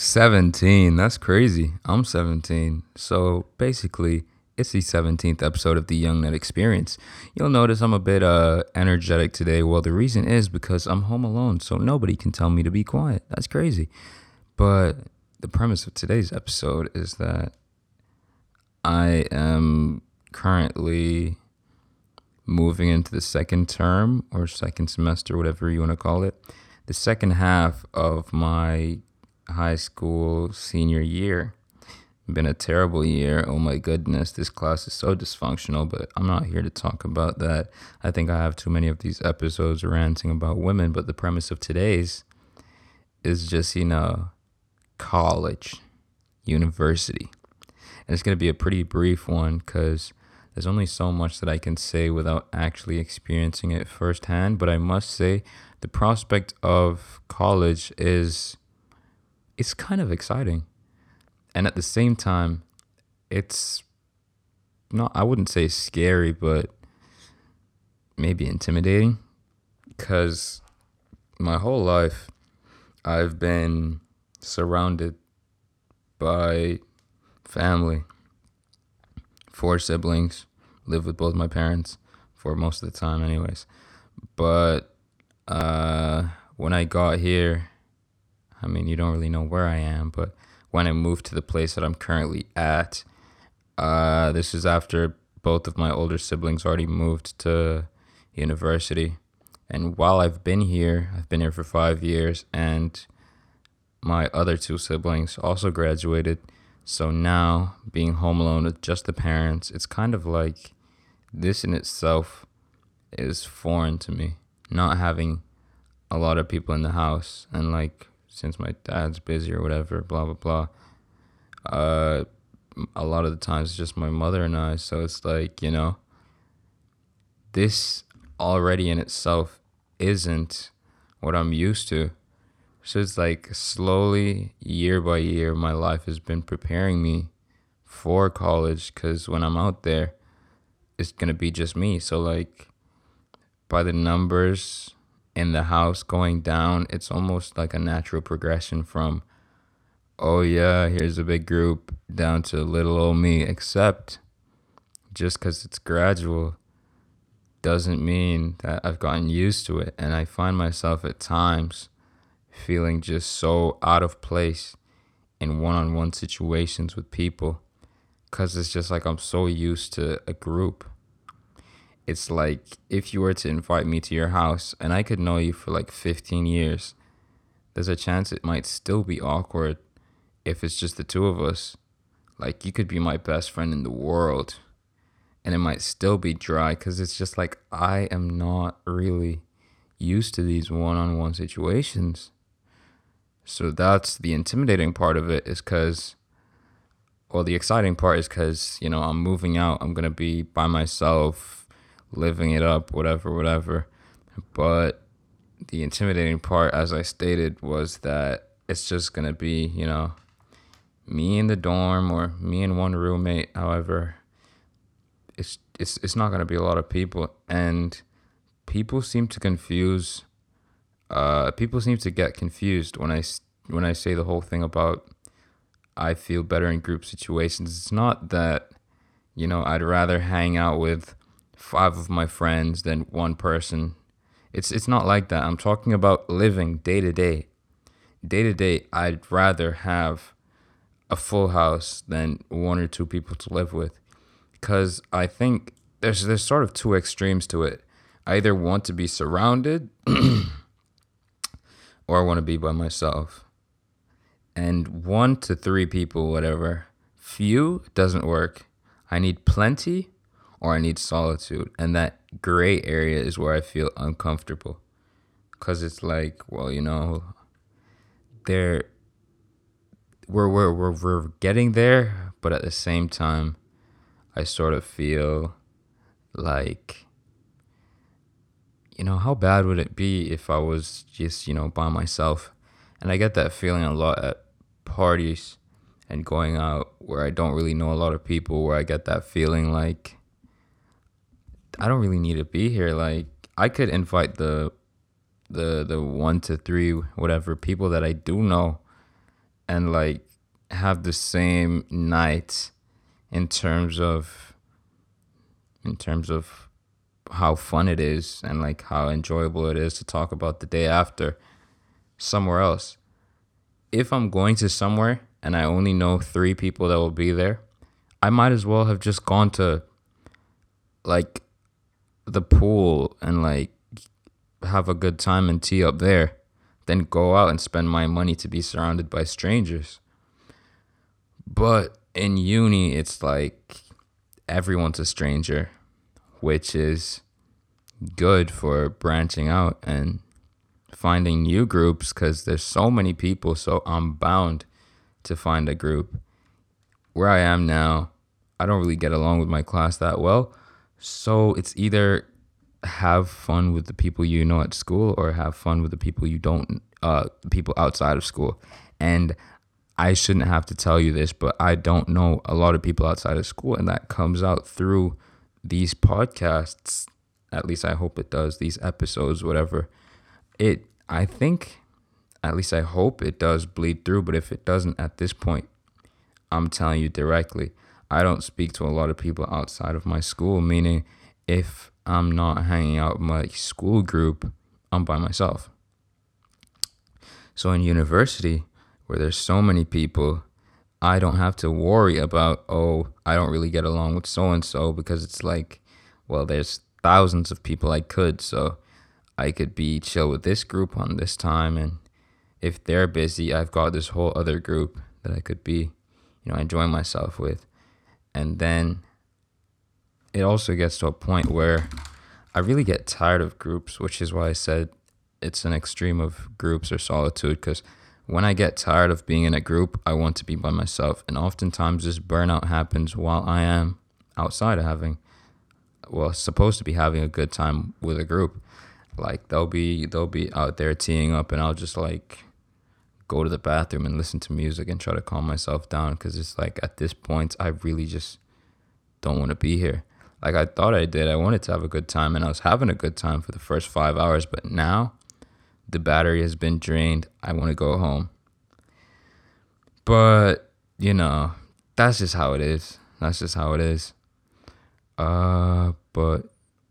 17. That's crazy. I'm 17. So basically, it's the 17th episode of the Young Net Experience. You'll notice I'm a bit uh energetic today. Well, the reason is because I'm home alone, so nobody can tell me to be quiet. That's crazy. But the premise of today's episode is that I am currently moving into the second term or second semester, whatever you want to call it, the second half of my high school senior year. Been a terrible year. Oh my goodness, this class is so dysfunctional, but I'm not here to talk about that. I think I have too many of these episodes ranting about women, but the premise of today's is just, you know, college, university. And it's going to be a pretty brief one because there's only so much that I can say without actually experiencing it firsthand. But I must say, the prospect of college is it's kind of exciting. And at the same time, it's not, I wouldn't say scary, but maybe intimidating. Because my whole life, I've been surrounded by family, four siblings, live with both my parents for most of the time, anyways. But uh, when I got here, I mean, you don't really know where I am, but when I moved to the place that I'm currently at, uh, this is after both of my older siblings already moved to university. And while I've been here, I've been here for five years, and my other two siblings also graduated. So now, being home alone with just the parents, it's kind of like this in itself is foreign to me. Not having a lot of people in the house and like since my dad's busy or whatever, blah blah blah. Uh, a lot of the times just my mother and I. So it's like you know, this already in itself isn't what I'm used to. So it's like slowly, year by year, my life has been preparing me for college because when I'm out there, it's gonna be just me. So like, by the numbers in the house going down, it's almost like a natural progression from, oh yeah, here's a big group, down to little old me, except just because it's gradual doesn't mean that I've gotten used to it. And I find myself at times feeling just so out of place in one on one situations with people because it's just like I'm so used to a group it's like if you were to invite me to your house and I could know you for like 15 years, there's a chance it might still be awkward if it's just the two of us. Like you could be my best friend in the world and it might still be dry because it's just like I am not really used to these one on one situations. So that's the intimidating part of it is because, well, the exciting part is because, you know, I'm moving out. I'm going to be by myself living it up, whatever, whatever. But the intimidating part, as I stated, was that it's just gonna be, you know, me in the dorm or me and one roommate. However, it's it's it's not gonna be a lot of people, and people seem to confuse. Uh, people seem to get confused when I when I say the whole thing about I feel better in group situations. It's not that you know I'd rather hang out with five of my friends than one person. It's it's not like that. I'm talking about living day to day. Day to day, I'd rather have a full house than one or two people to live with because I think there's there's sort of two extremes to it. I either want to be surrounded or I want to be by myself. And one to three people, whatever. Few doesn't work. I need plenty or I need solitude. And that gray area is where I feel uncomfortable. Cause it's like, well, you know, there we're, we're we're we're getting there, but at the same time, I sort of feel like you know, how bad would it be if I was just, you know, by myself? And I get that feeling a lot at parties and going out where I don't really know a lot of people, where I get that feeling like I don't really need to be here. Like I could invite the the the one to three whatever people that I do know and like have the same night in terms of in terms of how fun it is and like how enjoyable it is to talk about the day after somewhere else. If I'm going to somewhere and I only know 3 people that will be there, I might as well have just gone to like the pool and like have a good time and tea up there than go out and spend my money to be surrounded by strangers. But in uni, it's like everyone's a stranger, which is good for branching out and finding new groups because there's so many people. So I'm bound to find a group. Where I am now, I don't really get along with my class that well. So it's either have fun with the people you know at school or have fun with the people you don't uh people outside of school. And i shouldn't have to tell you this but i don't know a lot of people outside of school and that comes out through these podcasts. At least i hope it does these episodes whatever. It i think at least i hope it does bleed through but if it doesn't at this point i'm telling you directly i don't speak to a lot of people outside of my school meaning if I'm not hanging out with my school group, I'm by myself. So in university, where there's so many people, I don't have to worry about, oh, I don't really get along with so and so because it's like, well, there's thousands of people I could. So I could be chill with this group on this time. And if they're busy, I've got this whole other group that I could be, you know, enjoying myself with. And then it also gets to a point where I really get tired of groups, which is why I said it's an extreme of groups or solitude. Because when I get tired of being in a group, I want to be by myself. And oftentimes, this burnout happens while I am outside of having, well, supposed to be having a good time with a group. Like they'll be they'll be out there teeing up, and I'll just like go to the bathroom and listen to music and try to calm myself down because it's like at this point I really just don't want to be here like I thought I did. I wanted to have a good time and I was having a good time for the first five hours, but now the battery has been drained. I want to go home. But, you know, that's just how it is. That's just how it is. Uh, but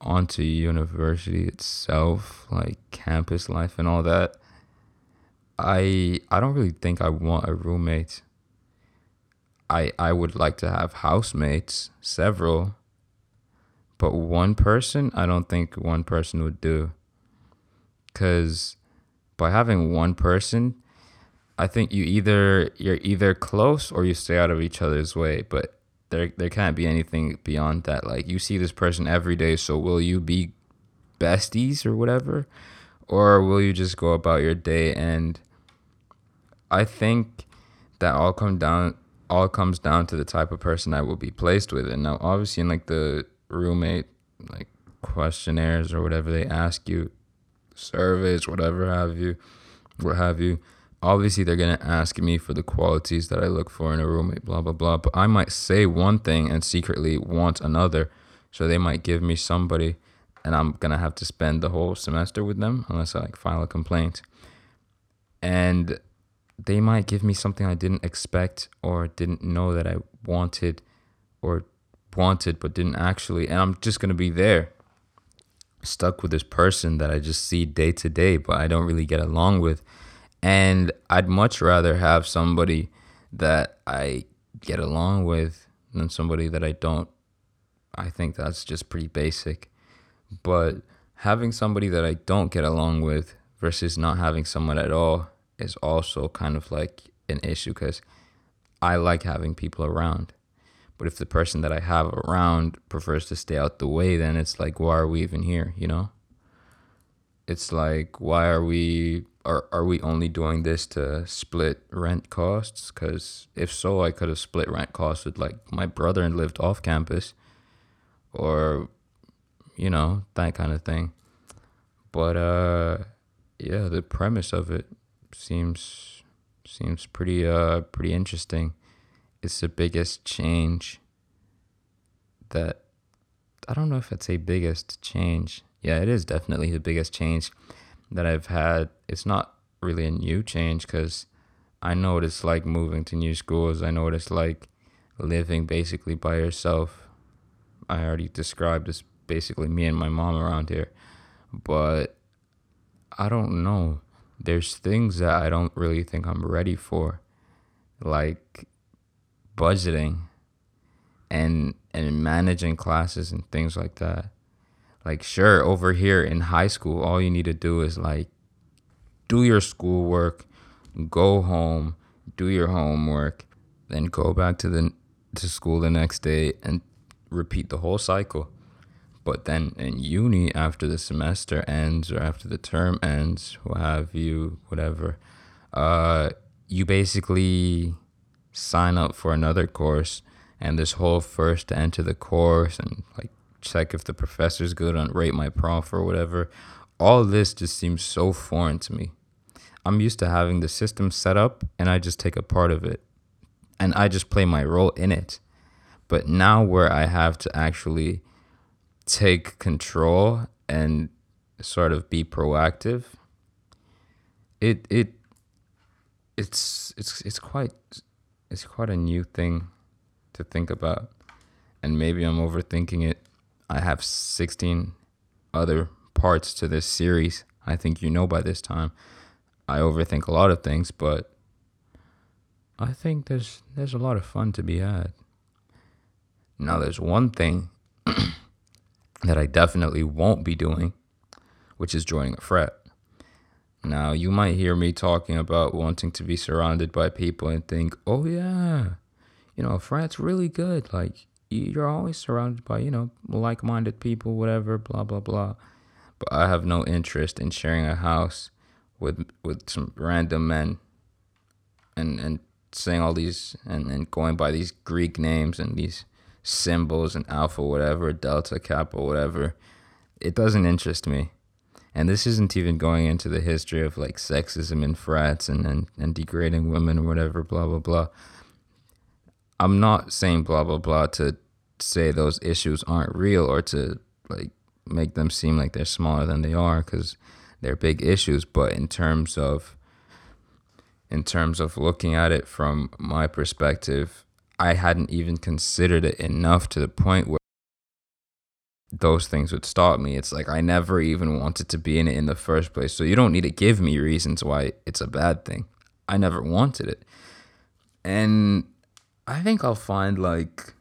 onto university itself, like campus life and all that. I I don't really think I want a roommate. I I would like to have housemates, several but one person, I don't think one person would do. Cause by having one person, I think you either you're either close or you stay out of each other's way. But there there can't be anything beyond that. Like you see this person every day, so will you be besties or whatever? Or will you just go about your day and I think that all come down all comes down to the type of person I will be placed with. And now obviously in like the roommate like questionnaires or whatever they ask you, surveys, whatever have you, what have you. Obviously, they're gonna ask me for the qualities that I look for in a roommate, blah blah blah. But I might say one thing and secretly want another, so they might give me somebody, and I'm gonna have to spend the whole semester with them unless I like file a complaint. And they might give me something I didn't expect or didn't know that I wanted or wanted but didn't actually and i'm just to be there stuck with this person that i just see day to day but i don't really get along with and i'd much rather have somebody that i get along with than somebody that i don't i think that's just pretty basic but having somebody that i don't get along with versus not having someone at all is also kind of like an issue because i like having people around but if the person that I have around prefers to stay out the way, then it's like, why are we even here? You know? It's like, why are we are are we only doing this to split rent costs? Because if so, I could have split rent costs with like my brother and lived off campus, or you know that kind of thing. But uh, yeah, the premise of it seems seems pretty uh pretty interesting it's the biggest change that I don't know if it's a biggest change. Yeah, it is definitely the biggest change that I've had. It's not really a new change because I know what it's like moving to new schools. I know what it's like living basically by yourself. I already described as basically me and my mom around here. But I don't know. There's things that I don't really think I'm ready for. Like budgeting and and managing classes and things like that. Like sure, over here in high school, all you need to do is like do your schoolwork, go home, do your homework, then go back to the to school the next day and repeat the whole cycle. But then in uni, after the semester ends or after the term ends, what have you, whatever, uh, you basically sign up for another course, and this whole first to enter the course and like check if the professor's good on rate my prof or whatever. All this just seems so foreign to me. I'm used to having the system set up and I just take a part of it and I just play my role in it. But now where I have to actually take control and sort of be proactive, it it it's it's it's quite it's quite a new thing to think about. And maybe I'm overthinking it. I have 16 other parts to this series. I think you know by this time. I overthink a lot of things, but I think there's there's a lot of fun to be had. Now there's one thing that I definitely won't be doing, which is joining a frat. Now you might hear me talking about wanting to be surrounded by people and think, "Oh yeah, you know, frat's really good. Like you're always surrounded by, you know, like-minded people, whatever, blah blah blah." But I have no interest in sharing a house with with some random men and and saying all these and, and going by these Greek names and these symbols and alpha whatever, delta kappa whatever. It doesn't interest me. And this isn't even going into the history of like sexism in frats and, and, and degrading women or whatever, blah blah blah. I'm not saying blah blah blah to say those issues aren't real or to like make them seem like they're smaller than they are because they're big issues. But in terms of in terms of looking at it from my perspective, I hadn't even considered it enough to the point where those things would stop me. It's like I never even wanted to be in it in the first place. So you don't need to give me reasons why it's a bad thing. I never wanted it. And I think I'll find like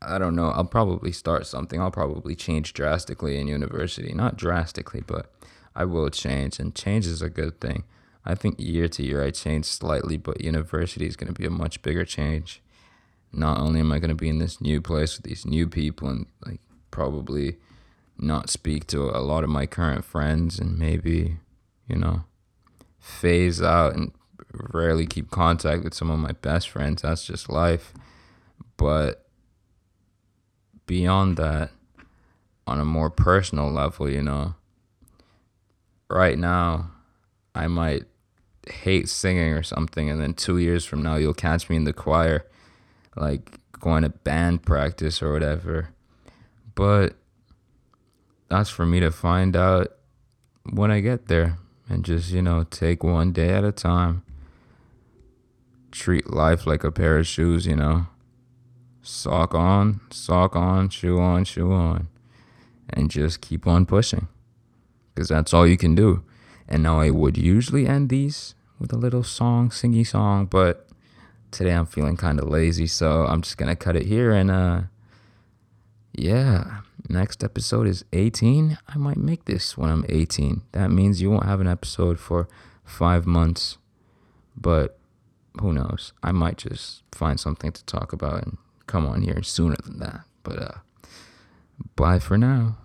I don't know, I'll probably start something. I'll probably change drastically in university. Not drastically, but I will change and change is a good thing. I think year to year I change slightly, but university is going to be a much bigger change. Not only am I going to be in this new place with these new people and like probably not speak to a lot of my current friends and maybe, you know, phase out and rarely keep contact with some of my best friends. That's just life. But beyond that, on a more personal level, you know, right now, I might hate singing or something, and then two years from now, you'll catch me in the choir, like going to band practice or whatever. But that's for me to find out when I get there and just, you know, take one day at a time. Treat life like a pair of shoes, you know. Sock on, sock on, shoe on, shoe on. And just keep on pushing. Because that's all you can do. And now I would usually end these with a little song, singy song, but today I'm feeling kind of lazy, so I'm just gonna cut it here. And uh, yeah, next episode is 18. I might make this when I'm 18. That means you won't have an episode for five months, but who knows? I might just find something to talk about and come on here sooner than that. But uh, bye for now.